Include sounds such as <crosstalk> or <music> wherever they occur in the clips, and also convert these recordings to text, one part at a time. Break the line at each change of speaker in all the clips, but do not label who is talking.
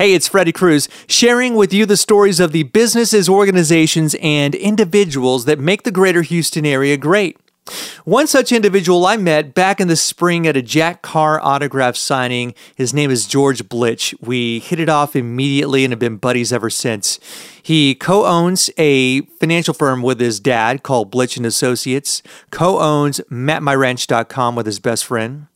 Hey, it's Freddie Cruz, sharing with you the stories of the businesses, organizations, and individuals that make the greater Houston area great. One such individual I met back in the spring at a Jack Carr autograph signing. His name is George Blitch. We hit it off immediately and have been buddies ever since. He co-owns a financial firm with his dad called Blitch and Associates, co-owns MapMyRanch.com with his best friend.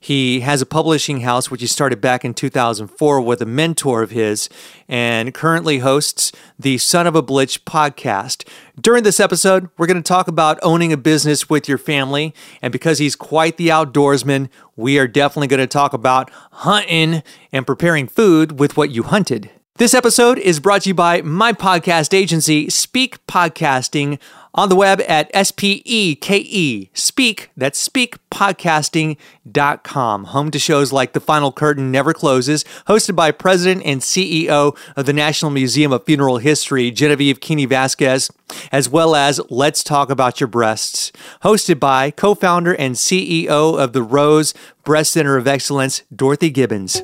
He has a publishing house, which he started back in 2004 with a mentor of his, and currently hosts the Son of a Blitch podcast. During this episode, we're going to talk about owning a business with your family. And because he's quite the outdoorsman, we are definitely going to talk about hunting and preparing food with what you hunted. This episode is brought to you by my podcast agency, Speke Podcasting, on the web at S-P-E-K-E, Speke, that's spekepodcasting.com. Home to shows like The Final Curtain Never Closes, hosted by President and CEO of the National Museum of Funeral History, Genevieve Keeney Vasquez, as well as Let's Talk About Your Breasts, hosted by co-founder and CEO of the Rose Breast Center of Excellence, Dorothy Gibbons.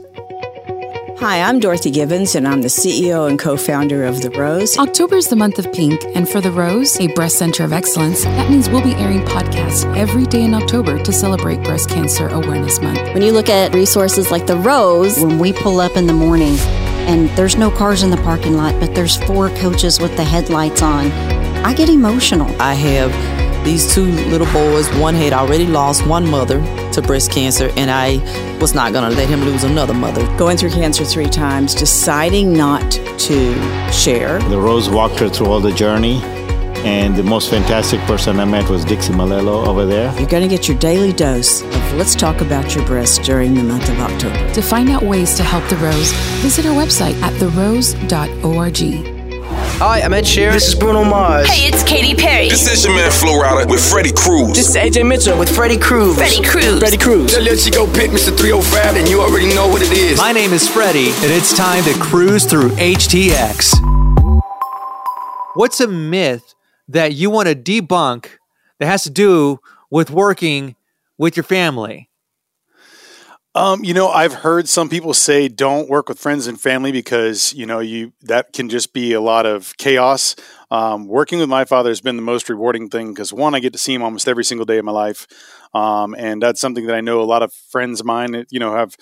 Hi, I'm Dorothy Gibbons, and I'm the CEO and co founder of The Rose.
October is the month of pink, and for The Rose, a breast center of excellence, that means we'll be airing podcasts every day in October to celebrate Breast Cancer Awareness Month.
When you look at resources like The Rose,
when we pull up in the morning and there's no cars in the parking lot, but there's four coaches with the headlights on, I get emotional.
I have these two little boys, one had already lost one mother to breast cancer, and I was not going to let him lose another mother.
Going through cancer three times, deciding not to share.
The Rose walked her through all the journey. And the most fantastic person I met was Dixie Malello over there.
You're going to get your daily dose of Let's Talk About Your Breast during the month of October.
To find out ways to help The Rose, visit our website at therose.org.
Hi, I'm Ed Sheeran.
This is Bruno Mars.
Hey, it's Katy Perry.
This is your man Flo Rida with Freddie Cruz.
This is AJ Mitchell with Freddie Cruz.
Freddie Cruz.
Freddie Cruz.
Tell your Chico Pit, Mr. 305, and you already know what it is.
My name is Freddie, and it's time to cruise through HTX. What's a myth that you want to debunk that has to do with working with your family?
Um, you know, I've heard some people say don't work with friends and family because you know you that can just be a lot of chaos. Um, working with my father has been the most rewarding thing because one, I get to see him almost every single day of my life, um, and that's something that I know a lot of friends of mine, you know, have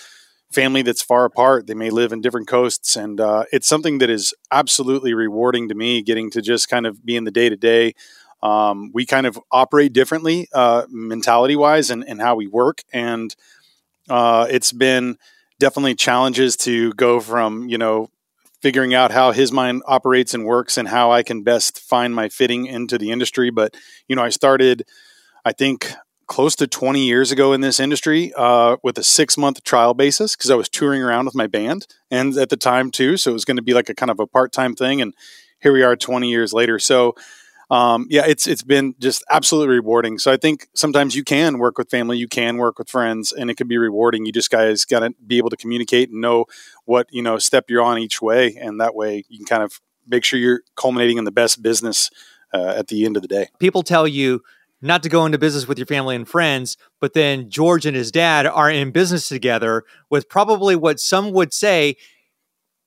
family that's far apart. They may live in different coasts, and uh, it's something that is absolutely rewarding to me. Getting to just kind of be in the day to day. We kind of operate differently, uh, mentality wise, and, and how we work, and uh, it's been definitely challenges to go from you know figuring out how his mind operates and works and how I can best find my fitting into the industry. But you know, I started, I think, close to 20 years ago in this industry uh, with a six month trial basis because I was touring around with my band and at the time too, so it was going to be like a kind of a part time thing. And here we are, 20 years later. So um, yeah, it's it's been just absolutely rewarding. So I think sometimes you can work with family, you can work with friends, and it can be rewarding. You just guys got to be able to communicate and know what you know step you're on each way, and that way you can kind of make sure you're culminating in the best business uh, at the end of the day.
People tell you not to go into business with your family and friends, but then George and his dad are in business together with probably what some would say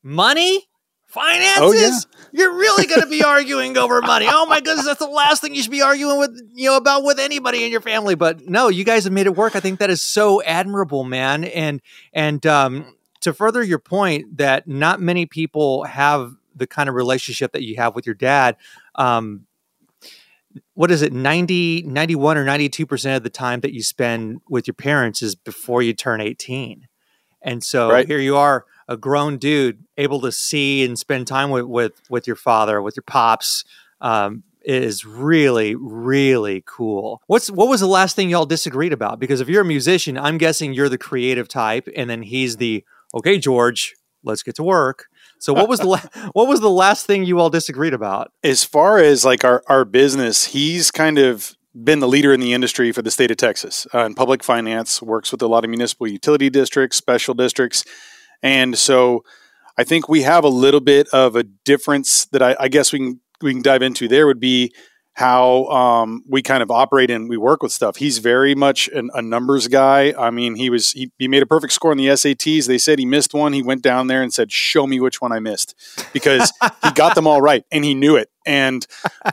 money finances. Oh, yeah. You're really going to be arguing over money. Oh my goodness, that's the last thing you should be arguing with you know about with anybody in your family. But no, you guys have made it work. I think that is so admirable, man. And and um, to further your point that not many people have the kind of relationship that you have with your dad. Um, what is it 90 91 or 92% of the time that you spend with your parents is before you turn 18 and so right. here you are a grown dude able to see and spend time with with with your father, with your pops, um, is really really cool. What's what was the last thing y'all disagreed about? Because if you're a musician, I'm guessing you're the creative type, and then he's the okay, George, let's get to work. So what was the la- <laughs> what was the last thing you all disagreed about?
As far as like our our business, he's kind of been the leader in the industry for the state of Texas uh, in public finance. Works with a lot of municipal utility districts, special districts and so I think we have a little bit of a difference that I, I guess we can we can dive into there would be how um, we kind of operate and we work with stuff. He's very much an, a numbers guy. I mean, he was he, he made a perfect score on the SATs. They said he missed one. He went down there and said, "Show me which one I missed," because he got them all right and he knew it. And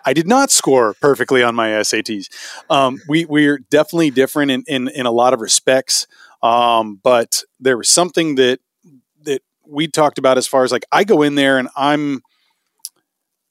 I did not score perfectly on my SATs. Um, we we're definitely different in in, in a lot of respects. Um, but there was something that that we talked about as far as like I go in there and I'm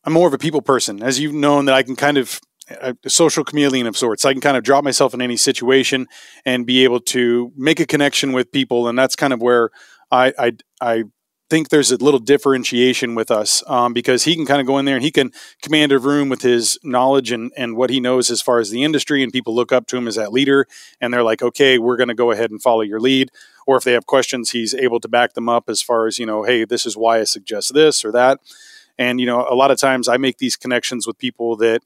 I'm more of a people person, as you've known that I can kind of a social chameleon of sorts. I can kind of drop myself in any situation and be able to make a connection with people, and that's kind of where I I, I think there's a little differentiation with us um, because he can kind of go in there and he can command a room with his knowledge and, and what he knows as far as the industry and people look up to him as that leader and they're like okay we're going to go ahead and follow your lead. Or if they have questions he's able to back them up as far as you know hey this is why i suggest this or that. And you know, a lot of times I make these connections with people that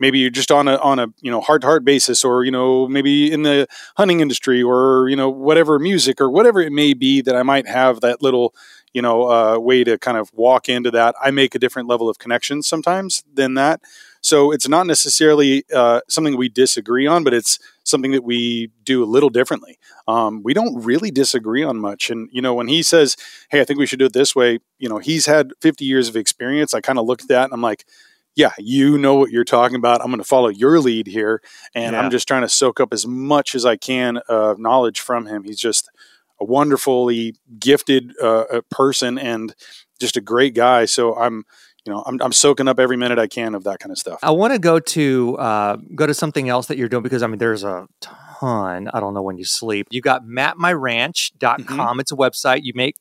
maybe you're just on a on a you know heart to heart basis, or you know maybe in the hunting industry, or you know whatever music or whatever it may be that I might have that little you know uh, way to kind of walk into that. I make a different level of connection sometimes than that. So it's not necessarily uh, something we disagree on, but it's something that we do a little differently. Um, we don't really disagree on much. And, you know, when he says, hey, I think we should do it this way, you know, he's had 50 years of experience. I kind of look at that and I'm like, yeah, you know what you're talking about. I'm going to follow your lead here. And yeah. I'm just trying to soak up as much as I can of knowledge from him. He's just a wonderfully gifted uh, person and just a great guy. So I'm, you know, I'm, I'm soaking up every minute I can of that kind of stuff.
I want to go to uh, go to something else that you're doing because I mean, there's a ton. I don't know when you sleep. You got mapmyranch.com. Mm-hmm. It's a website. You make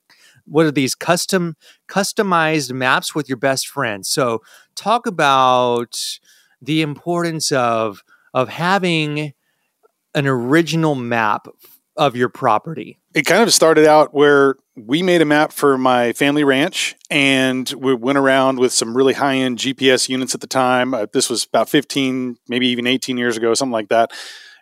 what are these custom customized maps with your best friend So talk about the importance of of having an original map of your property.
It kind of started out where we made a map for my family ranch and we went around with some really high end GPS units at the time. Uh, this was about 15, maybe even 18 years ago, something like that.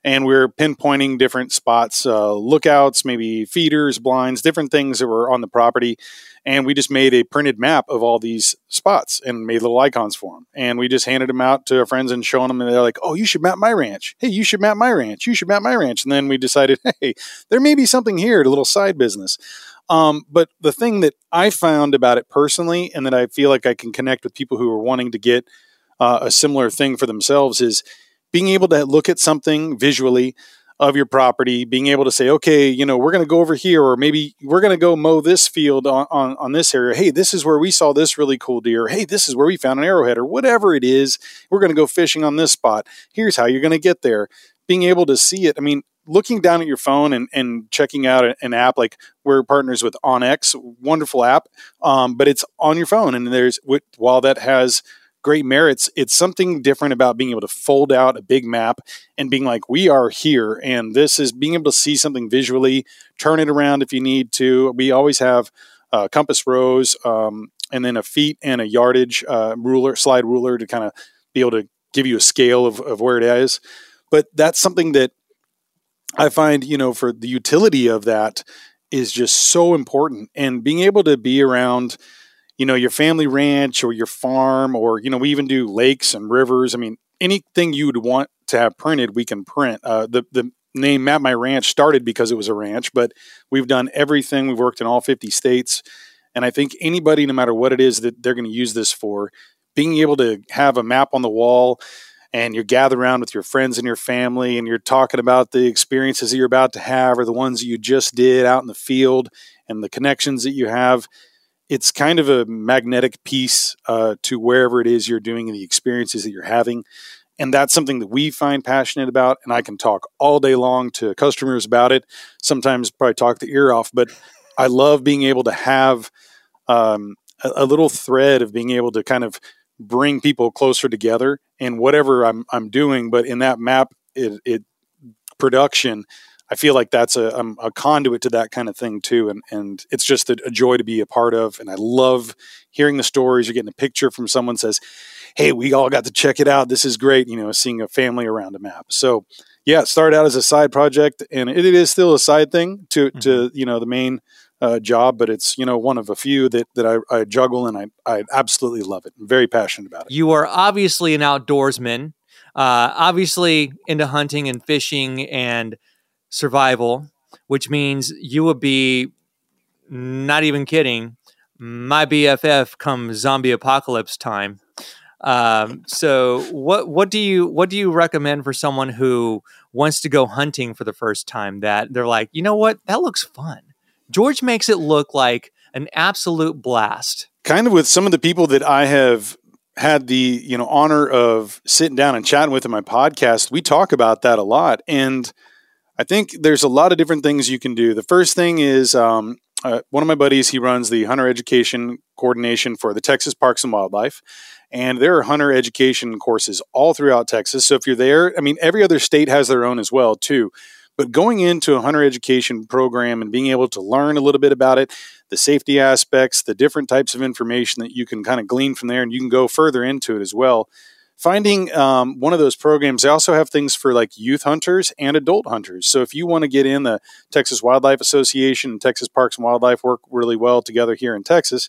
And we are pinpointing different spots, uh, lookouts, maybe feeders, blinds, different things that were on the property. And we just made a printed map of all these spots and made little icons for them. And we just handed them out to our friends and showing them. And they're like, oh, you should map my ranch. Hey, you should map my ranch. You should map my ranch. And then we decided, <laughs> hey, there may be something here, a little side business. Um, but the thing that I found about it personally, and that I feel like I can connect with people who are wanting to get uh, a similar thing for themselves, is being able to look at something visually of your property, being able to say, okay, you know, we're going to go over here, or maybe we're going to go mow this field on, on, on, this area. Hey, this is where we saw this really cool deer. Hey, this is where we found an arrowhead, or whatever it is. We're going to go fishing on this spot. Here's how you're going to get there. Being able to see it. I mean, looking down at your phone and, and checking out an app like we're partners with onX, wonderful app, um, but it's on your phone. And there's while that has great merits, it's something different about being able to fold out a big map and being like, we are here. And this is being able to see something visually, turn it around if you need to. We always have uh, compass rose um, and then a feet and a yardage uh, ruler, slide ruler to kind of be able to give you a scale of, of where it is. But that's something that I find, you know, for the utility of that is just so important. And being able to be around, you know, your family ranch or your farm, or, you know, we even do lakes and rivers. I mean, anything you would want to have printed, we can print. Uh, the, the name Map My Ranch started because it was a ranch, but we've done everything. We've worked in all 50 states. And I think anybody, no matter what it is that they're going to use this for, being able to have a map on the wall, and you gather around with your friends and your family and you're talking about the experiences that you're about to have or the ones that you just did out in the field and the connections that you have it's kind of a magnetic piece uh, to wherever it is you're doing and the experiences that you're having and that's something that we find passionate about and i can talk all day long to customers about it sometimes probably talk the ear off but i love being able to have um, a, a little thread of being able to kind of bring people closer together in whatever I'm I'm doing. But in that map, it, it production, I feel like that's a, I'm a conduit to that kind of thing too, and and it's just a, a, joy to be a part of. And I love hearing the stories. You're getting a picture from someone says, "Hey, we all got to check it out. This is great." You know, seeing a family around a map. So yeah, it started out as a side project, and it, it is still a side thing to mm-hmm. to you know the main uh, job, but it's you know one of a few that that I, I juggle and I I absolutely love it. I'm very passionate about it.
You are obviously an outdoorsman. Uh, obviously, into hunting and fishing and survival, which means you would be not even kidding. My BFF come zombie apocalypse time. Um, so what what do you what do you recommend for someone who wants to go hunting for the first time that they're like, you know what, that looks fun. George makes it look like an absolute blast.
Kind of with some of the people that I have had the you know honor of sitting down and chatting with in my podcast, we talk about that a lot, and I think there's a lot of different things you can do. The first thing is um, uh, one of my buddies. He runs the hunter education coordination for the Texas Parks and Wildlife, and there are hunter education courses all throughout Texas. So if you're there, I mean, every other state has their own as well, too. But going into a hunter education program and being able to learn a little bit about it, the safety aspects, the different types of information that you can kind of glean from there, and you can go further into it as well. Finding um, one of those programs, they also have things for like youth hunters and adult hunters. So if you want to get in, the Texas Wildlife Association and Texas Parks and Wildlife work really well together here in Texas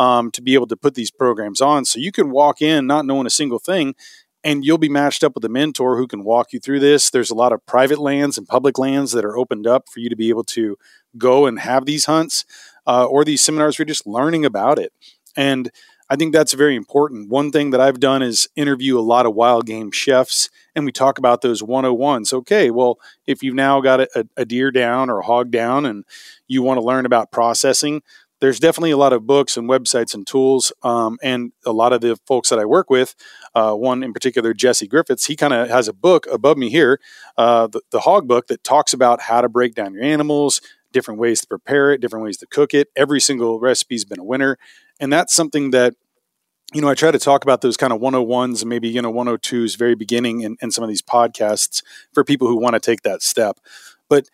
um, to be able to put these programs on. So you can walk in not knowing a single thing and you'll be matched up with a mentor who can walk you through this. There's a lot of private lands and public lands that are opened up for you to be able to go and have these hunts uh, or these seminars you're just learning about it. And I think that's very important. One thing that I've done is interview a lot of wild game chefs, and we talk about those 101s. Okay, well, if you've now got a, a deer down or a hog down and you want to learn about processing, there's definitely a lot of books and websites and tools. Um, and a lot of the folks that I work with, uh, one in particular, Jesse Griffiths, he kind of has a book above me here, uh, the, the Hog Book, that talks about how to break down your animals, different ways to prepare it, different ways to cook it. Every single recipe's been a winner. And that's something that you know, I try to talk about those kind of 101s and maybe, you know, 102s very beginning in, in some of these podcasts for people who want to take that step. But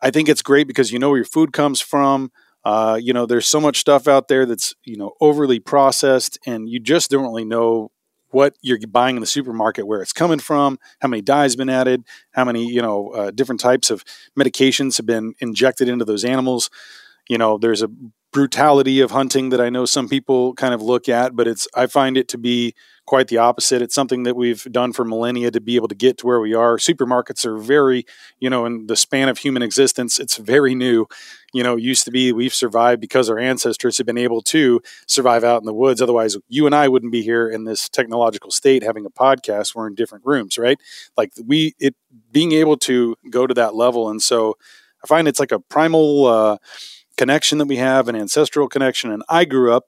I think it's great because you know where your food comes from. Uh, you know, there's so much stuff out there that's you know overly processed, and you just don't really know what you're buying in the supermarket, where it's coming from, how many dyes been added, how many you know uh, different types of medications have been injected into those animals. You know, there's a brutality of hunting that I know some people kind of look at, but it's I find it to be quite the opposite. It's something that we've done for millennia to be able to get to where we are. Supermarkets are very, you know, in the span of human existence, it's very new. You know, used to be we've survived because our ancestors have been able to survive out in the woods. Otherwise, you and I wouldn't be here in this technological state having a podcast. We're in different rooms, right? Like we, it being able to go to that level. And so I find it's like a primal, uh, connection that we have, an ancestral connection. And I grew up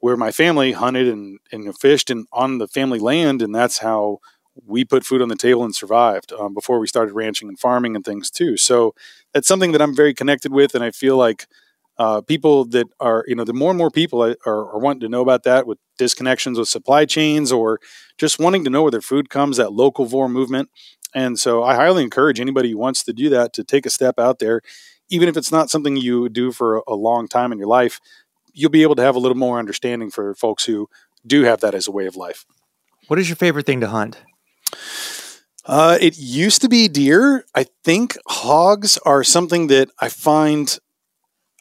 where my family hunted and, and fished and on the family land, and that's how we put food on the table and survived um, before we started ranching and farming and things too. So that's something that I'm very connected with, and I feel like uh, people that are, you know, the more and more people are, are, wanting to know about that with disconnections with supply chains or just wanting to know where their food comes, that locavore movement. And so I highly encourage anybody who wants to do that to take a step out there even if it's not something you do for a long time in your life, you'll be able to have a little more understanding for folks who do have that as a way of life.
What is your favorite thing to hunt?
Uh, it used to be deer. I think hogs are something that I find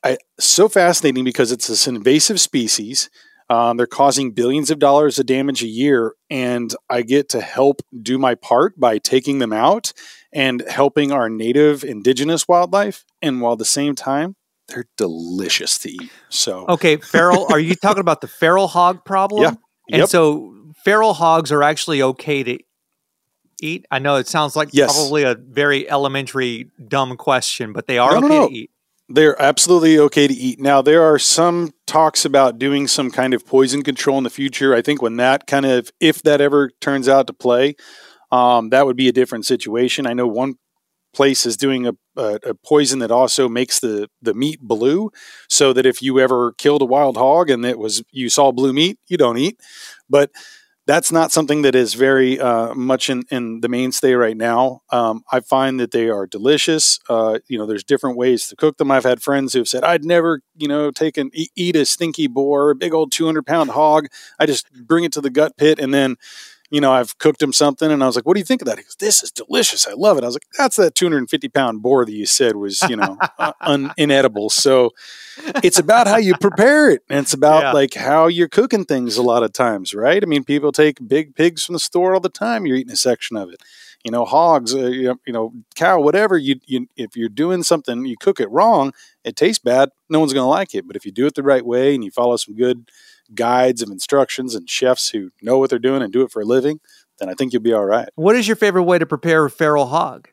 I, so fascinating because it's this invasive species. Um, they're causing billions of dollars of damage a year, and I get to help do my part by taking them out and helping our native indigenous wildlife. And while at the same time, they're delicious to eat. So
okay, feral. are you talking about the feral hog problem?
Yeah.
And
yep.
so feral hogs are actually okay to eat. I know it sounds like
yes.
probably a very elementary dumb question, but they are
no,
okay
no, no.
to eat.
They're absolutely okay to eat. Now, there are some talks about doing some kind of poison control in the future. I think when that kind of, if that ever turns out to play, um, that would be a different situation. I know one place is doing a, a, a, poison that also makes the, the meat blue, so that if you ever killed a wild hog and it was you saw blue meat, you don't eat. But that's not something that is very uh, much in, in the mainstay right now. Um, I find that they are delicious. Uh, you know, there's different ways to cook them. I've had friends who've said, I'd never, you know, take an eat, a stinky boar, a big old 200 pound hog. I just bring it to the gut pit and then you know, I've cooked him something and I was like, what do you think of that? He goes, this is delicious. I love it. I was like, that's that 250 pound boar that you said was, you know, <laughs> uh, un- inedible. So it's about how you prepare it. And it's about
Yeah.
like how you're cooking things a lot of times, right? I mean, people take big pigs from the store all the time. You're eating a section of it. You know, hogs, uh, you know, you know, cow, whatever. You, you, if you're doing something, you cook it wrong, it tastes bad. No one's going to like it. But if you do it the right way and you follow some good guides of instructions and chefs who know what they're doing and do it for a living, then I think you'll be all right.
What is your favorite way to prepare a feral hog?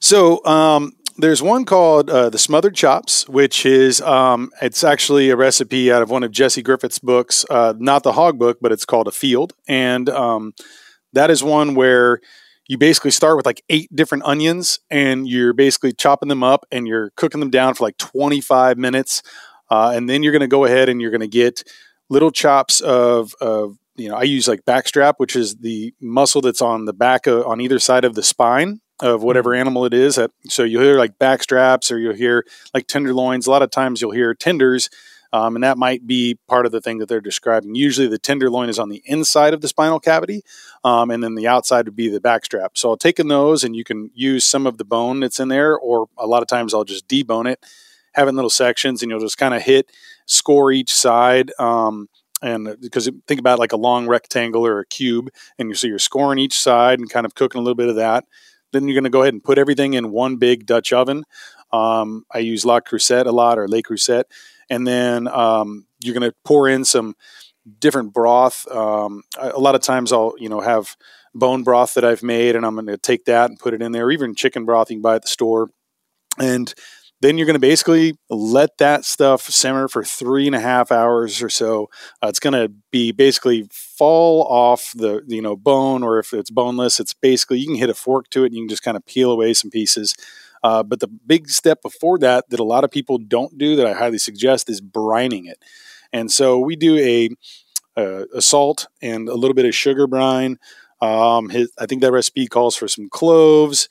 So um, there's one called uh, the smothered chops, which is um, it's actually a recipe out of one of Jesse Griffiths' books, uh, not the hog book, but it's called Afield, and um, that is one where you basically start with like eight different onions and you're basically chopping them up and you're cooking them down for like 25 minutes uh, and then you're going to go ahead and you're going to get little chops of, of you know i use like backstrap which is the muscle that's on the back of, on either side of the spine of whatever animal it is That- so you'll hear like backstraps or you'll hear like tenderloins a lot of times you'll hear tenders um, and that might be part of the thing that they're describing. Usually, the tenderloin is on the inside of the spinal cavity, um, and then the outside would be the backstrap. So I'll take in those, and you can use some of the bone that's in there, or a lot of times I'll just debone it, in little sections, and you'll just kind of hit, score each side. Um, and because think about like a long rectangle or a cube, and you so you're scoring each side and kind of cooking a little bit of that. Then you're going to go ahead and put everything in one big Dutch oven. Um, I use La Crusette a lot or Le Crusette and then um, you're going to pour in some different broth. Um, a lot of times I'll you know have bone broth that I've made, and I'm going to take that and put it in there. Or even chicken broth you can buy at the store, and then you're going to basically let that stuff simmer for three and a half hours or so. Uh, it's going to be basically fall off the you know bone, or if it's boneless, it's basically you can hit a fork to it and you can just kind of peel away some pieces. Uh, but the big step before that, that a lot of people don't do, that I highly suggest, is brining it. And so we do a, a, a salt and a little bit of sugar brine. Um, his, I think that recipe calls for some cloves,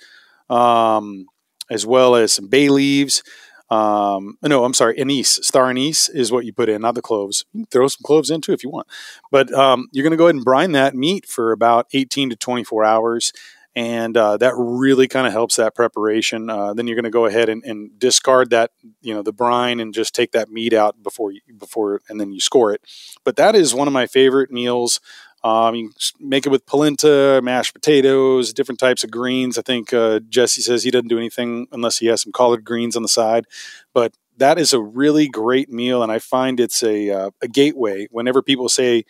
um, as well as some bay leaves. Um, no, I'm sorry, anise, star anise is what you put in, not the cloves. You can throw some cloves in too if you want. But um, you're going to go ahead and brine that meat for about 18 to 24 hours and uh, that really kind of helps that preparation. Uh, then you're going to go ahead and, and discard that, you know, the brine and just take that meat out before you, before and then you score it. But that is one of my favorite meals. Um, you make it with polenta, mashed potatoes, different types of greens. I think uh, Jesse says he doesn't do anything unless he has some collard greens on the side. But that is a really great meal, and I find it's a uh, a gateway. Whenever people say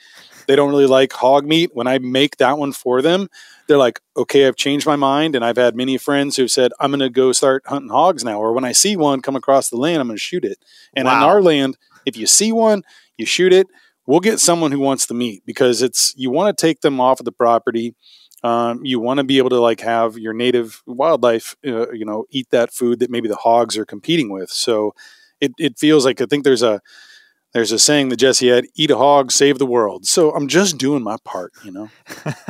they don't really like hog meat, when I make that one for them, they're like, "Okay, I've changed my mind." And I've had many friends who've said, "I'm going to go start hunting hogs now," or when I see one come across the land, I'm going to shoot it. And on our land, if you see one, you shoot it. We'll get someone who wants the meat because it's you want to take them off of the property. Um, you want to be able to like have your native wildlife, uh, you know, eat that food that maybe the hogs are competing with. So it, it feels like I think there's a there's a saying that Jesse had: "Eat a hog, save the world." So I'm just doing my part, you know.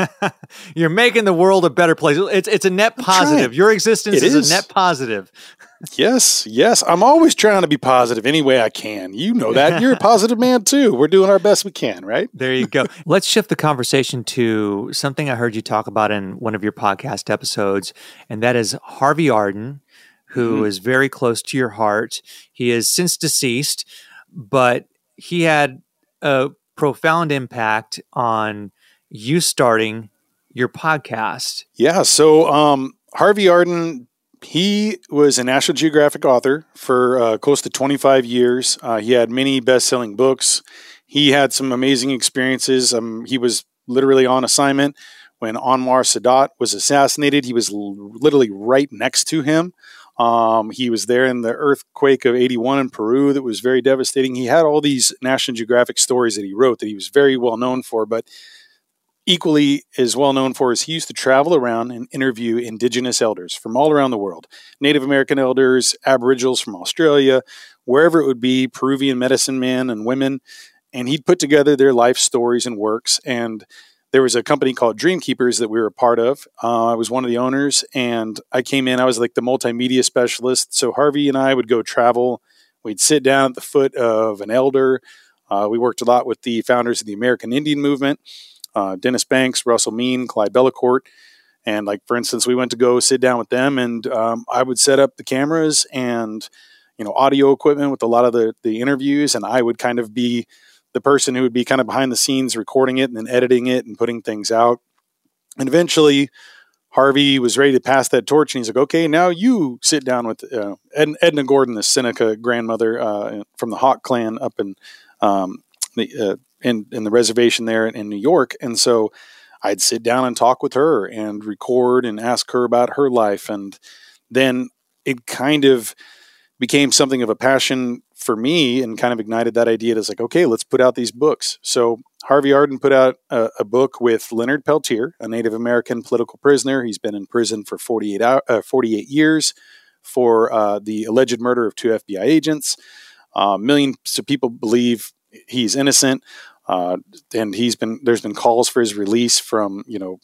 <laughs>
You're making the world a better place. It's it's a net positive. Your existence is,
is.
a net positive.
Yes, yes, I'm always trying to be positive any way I can. You know that. You're a <laughs> positive man too. We're doing our best we can, right?
There you go. <laughs> Let's shift the conversation to something I heard you talk about in one of your podcast episodes, and that is Harvey Arden, who is
Mhm.
very close to your heart. He is since deceased, but he had a profound impact on you starting your podcast.
Yeah. So um, Harvey Arden, he was a National Geographic author for uh, close to 25 years. Uh, he had many best-selling books. He had some amazing experiences. Um, he was literally on assignment when Anwar Sadat was assassinated. He was l- literally right next to him. Um, he was there in the earthquake of 81 in Peru that was very devastating. He had all these National Geographic stories that he wrote that he was very well known for, but equally as well known for is he used to travel around and interview indigenous elders from all around the world Native American elders, Aboriginals from Australia, wherever it would be, Peruvian medicine men and women. And he'd put together their life stories and works. And there was a company called Dreamkeepers that we were a part of. Uh, I was one of the owners, and I came in. I was like the multimedia specialist. So Harvey and I would go travel. We'd sit down at the foot of an elder. Uh, we worked a lot with the founders of the American Indian movement. Uh, Dennis Banks, Russell Mean, Clyde Bellecourt. And like for instance, we went to go sit down with them, and um, I would set up the cameras and you know audio equipment with a lot of the the interviews, and I would kind of be the person who would be kind of behind the scenes recording it and then editing it and putting things out. And eventually, Harvey was ready to pass that torch, and he's like, "Okay, now you sit down with uh, Ed, Edna Gordon, the Seneca grandmother uh, from the Hawk clan up in um, the uh, in in the reservation there in New York." And so I'd sit down and talk with her and record and ask her about her life. And then it kind of became something of a passion for me and kind of ignited that idea. It's like, okay, let's put out these books. So Harvey Arden put out a, a book with Leonard Peltier, a Native American political prisoner. He's been in prison for 48, hour, uh, 48 years for uh, the alleged murder of two FBI agents. Uh, millions of people believe he's innocent. Uh, and he's been there's been calls for his release from you know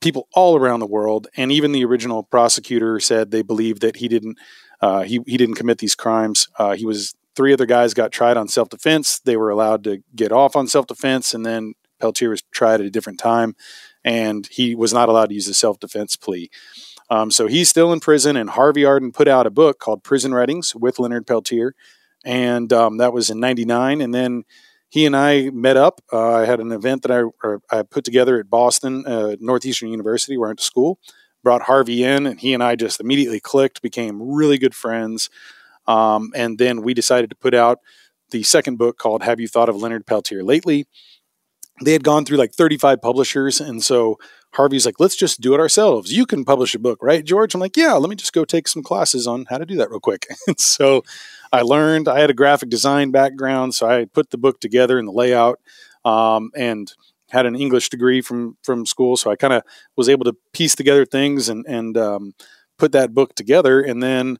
people all around the world, and even the original prosecutor said they believe that he didn't uh, he he didn't commit these crimes. Uh, he was three other guys got tried on self defense. They were allowed to get off on self defense, and then Peltier was tried at a different time, and he was not allowed to use the self defense plea. Um, so he's still in prison, and Harvey Arden put out a book called Prison Writings with Leonard Peltier, and um, that was in '99, and then he and I met up. Uh, I had an event that I, I put together at Boston, uh, Northeastern University, where I went to school. Brought Harvey in, and he and I just immediately clicked, became really good friends. Um, and then we decided to put out the second book called Have You Thought of Leonard Peltier Lately? They had gone through like 35 publishers. And so Harvey's like, let's just do it ourselves. You can publish a book, right, George? I'm like, yeah, let me just go take some classes on how to do that real quick. <laughs> and so I learned. I had a graphic design background, so I put the book together in the layout, um, and had an English degree from from school. So I kind of was able to piece together things and and um, put that book together, and then.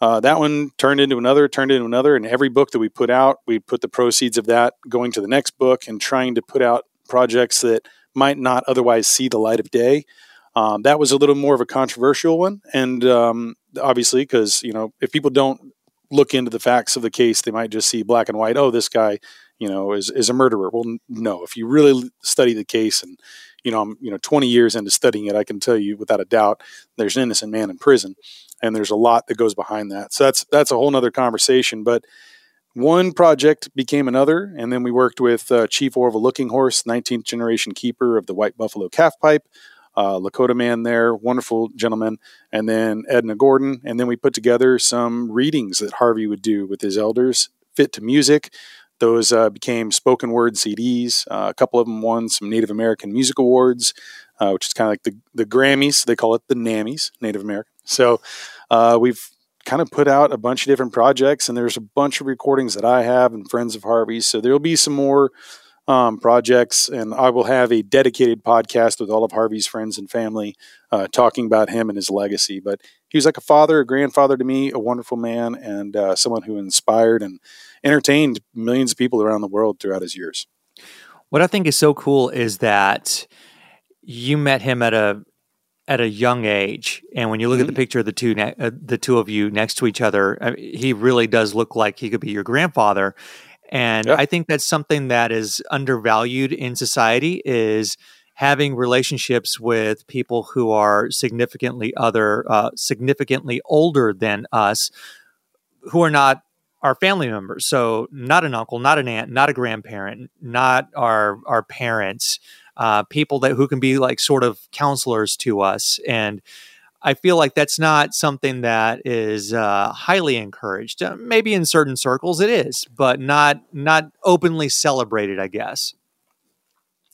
Uh, that one turned into another, turned into another, and every book that we put out, we put the proceeds of that going to the next book and trying to put out projects that might not otherwise see the light of day. Um, that was a little more of a controversial one, and um, obviously, because you know, if people don't look into the facts of the case, they might just see black and white. Oh, this guy, you know, is is a murderer. Well, no. If you really study the case, and you know, I'm you know 20 years into studying it, I can tell you without a doubt, there's an innocent man in prison, and there's a lot that goes behind that. So that's that's a whole nother conversation. But one project became another, and then we worked with uh, Chief Orville Looking Horse, 19th generation keeper of the White Buffalo Calf Pipe uh, Lakota man there, wonderful gentleman, and then Edna Gordon. And then we put together some readings that Harvey would do with his elders, fit to music. Those uh, became spoken word CDs. Uh, a couple of them won some Native American Music Awards, uh, which is kind of like the, the Grammys. They call it the NAMMys, Native American. So uh, we've kind of put out a bunch of different projects, and there's a bunch of recordings that I have and friends of Harvey's. So there'll be some more um, projects, and I will have a dedicated podcast with all of Harvey's friends and family uh, talking about him and his legacy. But he was like a father, a grandfather to me, a wonderful man, and uh, someone who inspired and entertained millions of people around the world throughout his years.
What I think is so cool is that you met him at a at a young age, and when you look mm-hmm. at the mm-hmm. picture of the two ne- uh, the two of you next to each other, I mean, he really does look like he could be your grandfather. And yeah. I think that's something that is undervalued in society is having relationships with people who are significantly other, uh, significantly older than us, who are not our family members. So not an uncle, not an aunt, not a grandparent, not our our parents, uh, people that who can be like sort of counselors to us and I feel like that's not something that is uh, highly encouraged. Uh, maybe in certain circles it is, but not not openly celebrated. I guess.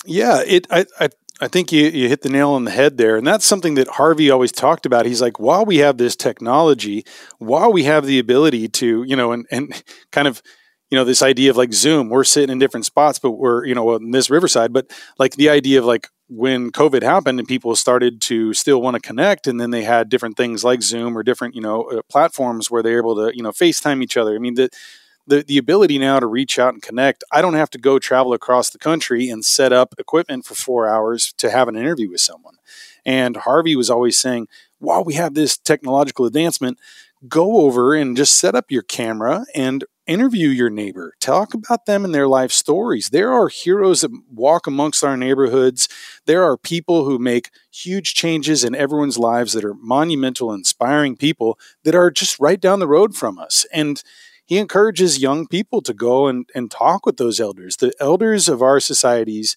Yeah, it. I, I I think you, you hit the nail on the head there. And that's something that Harvey always talked about. He's like, while we have this technology, while we have the ability to, you know, and, and <laughs> kind of, you know, this idea of like Zoom, we're sitting in different spots, but we're, you know, in this Riverside, but like the idea of like when COVID happened and people started to still want to connect, and then they had different things like Zoom or different you know uh, platforms where they're able to you know FaceTime each other. I mean the the the ability now to reach out and connect. I don't have to go travel across the country and set up equipment for four hours to have an interview with someone. And Harvey was always saying, while we have this technological advancement, go over and just set up your camera and interview your neighbor, talk about them and their life stories. There are heroes that walk amongst our neighborhoods. There are people who make huge changes in everyone's lives that are monumental, inspiring people that are just right down the road from us. And he encourages young people to go and, and talk with those elders. The elders of our societies,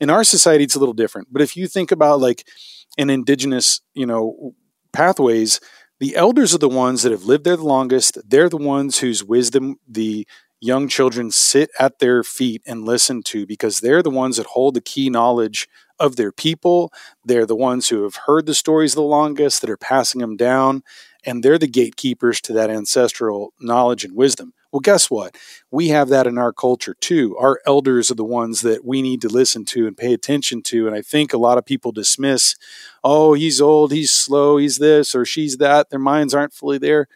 in our society, it's a little different. But if you think about like an indigenous, you know, pathways, the elders are the ones that have lived there the longest. They're the ones whose wisdom the young children sit at their feet and listen to because they're the ones that hold the key knowledge of their people. They're the ones who have heard the stories the longest that are passing them down, and they're the gatekeepers to that ancestral knowledge and wisdom. Well, guess what? We have that in our culture too. Our elders are the ones that we need to listen to and pay attention to. And I think a lot of people dismiss, oh, he's old, he's slow, he's this or she's that. Their minds aren't fully there.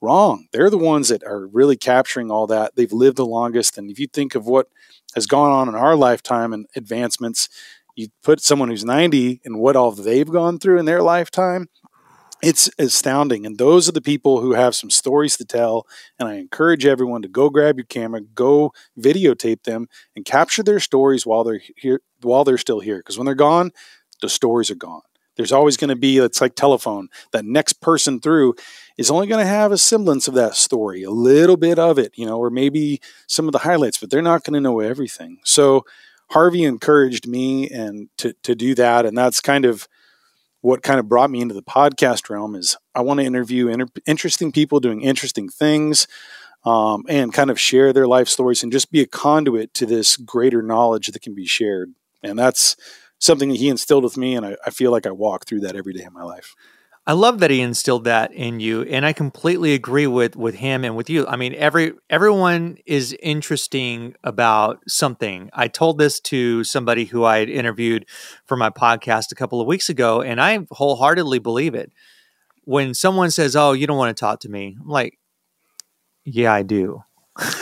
Wrong. They're the ones that are really capturing all that. They've lived the longest. And if you think of what has gone on in our lifetime and advancements, you put someone who's 90 and what all they've gone through in their lifetime, it's astounding. And those are the people who have some stories to tell. And I encourage everyone to go grab your camera, go videotape them, and capture their stories while they're here, while they're still here. Because when they're gone, the stories are gone. There's always going to be, it's like telephone. That next person through is only going to have a semblance of that story, a little bit of it, you know, or maybe some of the highlights, but they're not going to know everything. So Harvey encouraged me and to to do that, and that's kind of what kind of brought me into the podcast realm is I want to interview inter- interesting people doing interesting things um, and kind of share their life stories and just be a conduit to this greater knowledge that can be shared. And that's something that he instilled with me. And I, I feel like I walk through that every day in my life.
I love that he instilled that in you, and I completely agree with with him and with you. I mean, every everyone is interesting about something. I told this to somebody who I had interviewed for my podcast a couple of weeks ago, and I wholeheartedly believe it. When someone says, "Oh, you don't want to talk to me," I'm like, "Yeah, I do.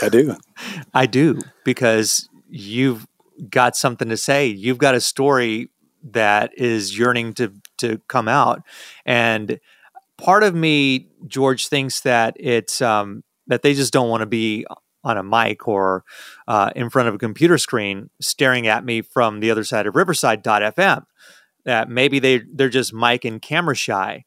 I do. <laughs>
I do because you've got something to say. You've got a story that is yearning to to come out. And part of me, George, thinks that it's um, that they just don't want to be on a mic or uh, in front of a computer screen staring at me from the other side of Riverside.fm. That maybe they they're just mic and camera shy.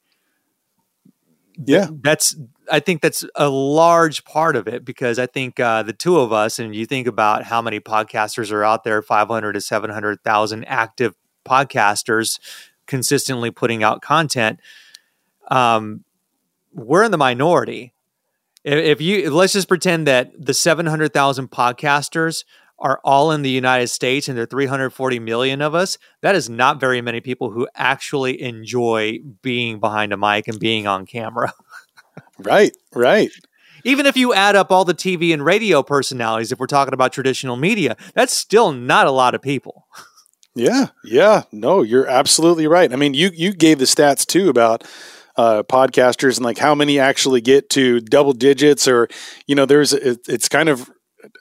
Yeah,
that's I think that's a large part of it because I think uh, the two of us, and you think about how many podcasters are out there, five hundred to seven hundred thousand active podcasters consistently putting out content, um, we're in the minority. If, if you let's just pretend that the 700,000 podcasters are all in the United States and there are 340 million of us, that is not very many people who actually enjoy being behind a mic and being on camera. <laughs>
right, right.
Even if you add up all the TV and radio personalities, if we're talking about traditional media, that's still not a lot of people. <laughs>
Yeah, yeah. No, you're absolutely right. I mean, you you gave the stats too about uh, podcasters and like how many actually get to double digits, or you know, there's it, it's kind of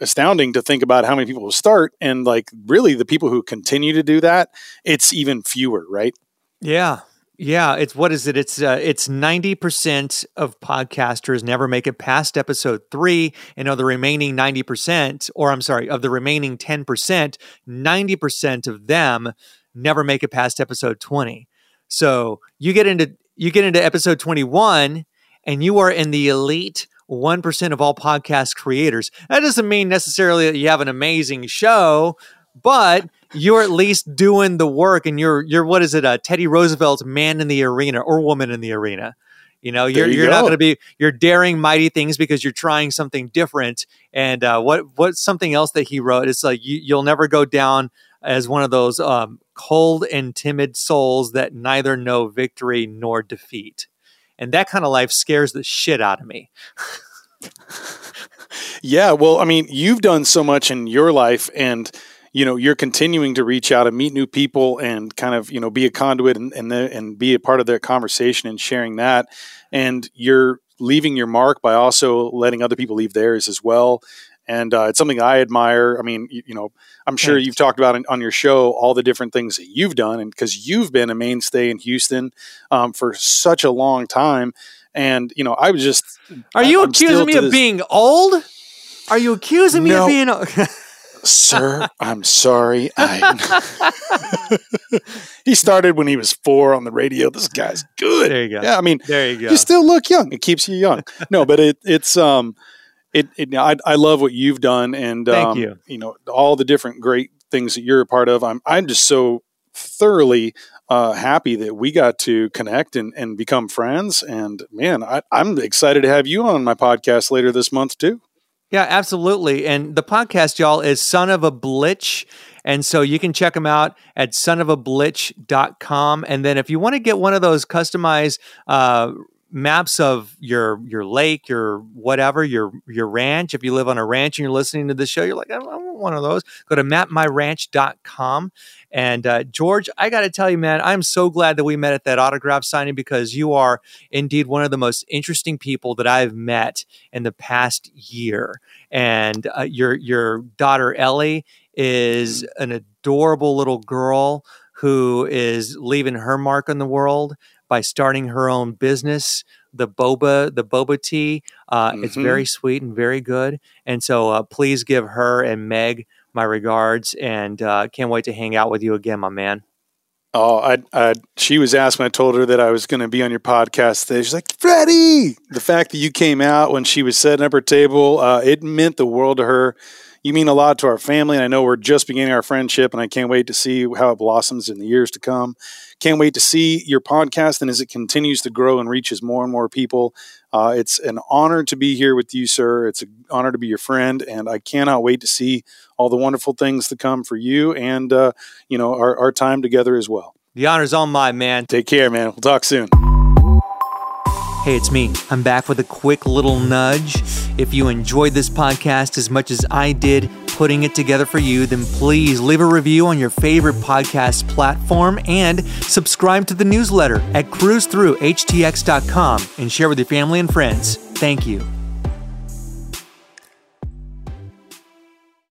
astounding to think about how many people will start and like really the people who continue to do that. It's even fewer, right?
Yeah, yeah, it's what is it? It's uh, it's ninety percent of podcasters never make it past episode three, and of the remaining ninety percent, or I'm sorry, of the remaining ten percent, ninety percent of them never make it past episode twenty. So you get into you get into episode twenty one, and you are in the elite 1% of all podcast creators. That doesn't mean necessarily that you have an amazing show, but you're at least doing the work and you're you're what is it uh, teddy roosevelt's man in the arena or woman in the arena. You know you're, you are not going to be you're daring mighty things because you're trying something different. And uh, what what's something else that he wrote? It's like you, you'll never go down as one of those um, cold and timid souls that neither know victory nor defeat. And that kind of life scares the shit out of me. <laughs>
Yeah well i mean you've done so much in your life and you know you're continuing to reach out and meet new people and kind of you know be a conduit and and, the, and be a part of their conversation and sharing that and you're leaving your mark by also letting other people leave theirs as well and uh, it's something I admire. I mean, you, you know, I'm sure Thanks. you've talked about on your show all the different things that you've done, and because you've been a mainstay in Houston um, for such a long time, and you know, I was just.
Are you I'm accusing me of this, being old? Are you accusing me
No.
of being? A- <laughs>
Sir, I'm sorry. I... <laughs> <laughs> he started when he was four on the radio. This guy's good.
There you go.
Yeah, I mean,
there you go.
you still look young. It keeps you young. No, but it it's um it, it I, I love what you've done and
Thank
um,
you.
you know all the different great things that you're a part of. I'm I'm just so thoroughly uh, happy that we got to connect and, and become friends. And man, I, I'm excited to have you on my podcast later this month too.
Yeah, absolutely. And the podcast, y'all, is Son of a Blitch. And so you can check them out at sonofablitch.com. And then if you want to get one of those customized uh, maps of your your lake, your whatever, your your ranch, if you live on a ranch and you're listening to the show, you're like, I, I want one of those. Go to mapmyranch.com. And uh, George, I got to tell you, man, I'm so glad that we met at that autograph signing because you are indeed one of the most interesting people that I've met in the past year. And uh, your your daughter Ellie is an adorable little girl who is leaving her mark on the world by starting her own business, the boba, the boba tea. Uh, It's
Mhm.
very sweet and very good. And so, uh, please give her and Meg my regards, and uh, can't wait to hang out with you again, my man.
Oh, I, I, she was asked when I told her that I was going to be on your podcast today. She's like, Freddie, the fact that you came out when she was setting up her table, uh, it meant the world to her. You mean a lot to our family. And I know we're just beginning our friendship, and I can't wait to see how it blossoms in the years to come. Can't wait to see your podcast and as it continues to grow and reaches more and more people. Uh, it's an honor to be here with you, sir. It's an honor to be your friend, and I cannot wait to see all the wonderful things to come for you and uh, you know our, our time together as well.
The honor's on my man.
Take care, man. We'll talk soon.
Hey, it's me. I'm back with a quick little nudge. If you enjoyed this podcast as much as I did putting it together for you, then please leave a review on your favorite podcast platform and subscribe to the newsletter at cruzthroughhtx.com and share with your family and friends. Thank you.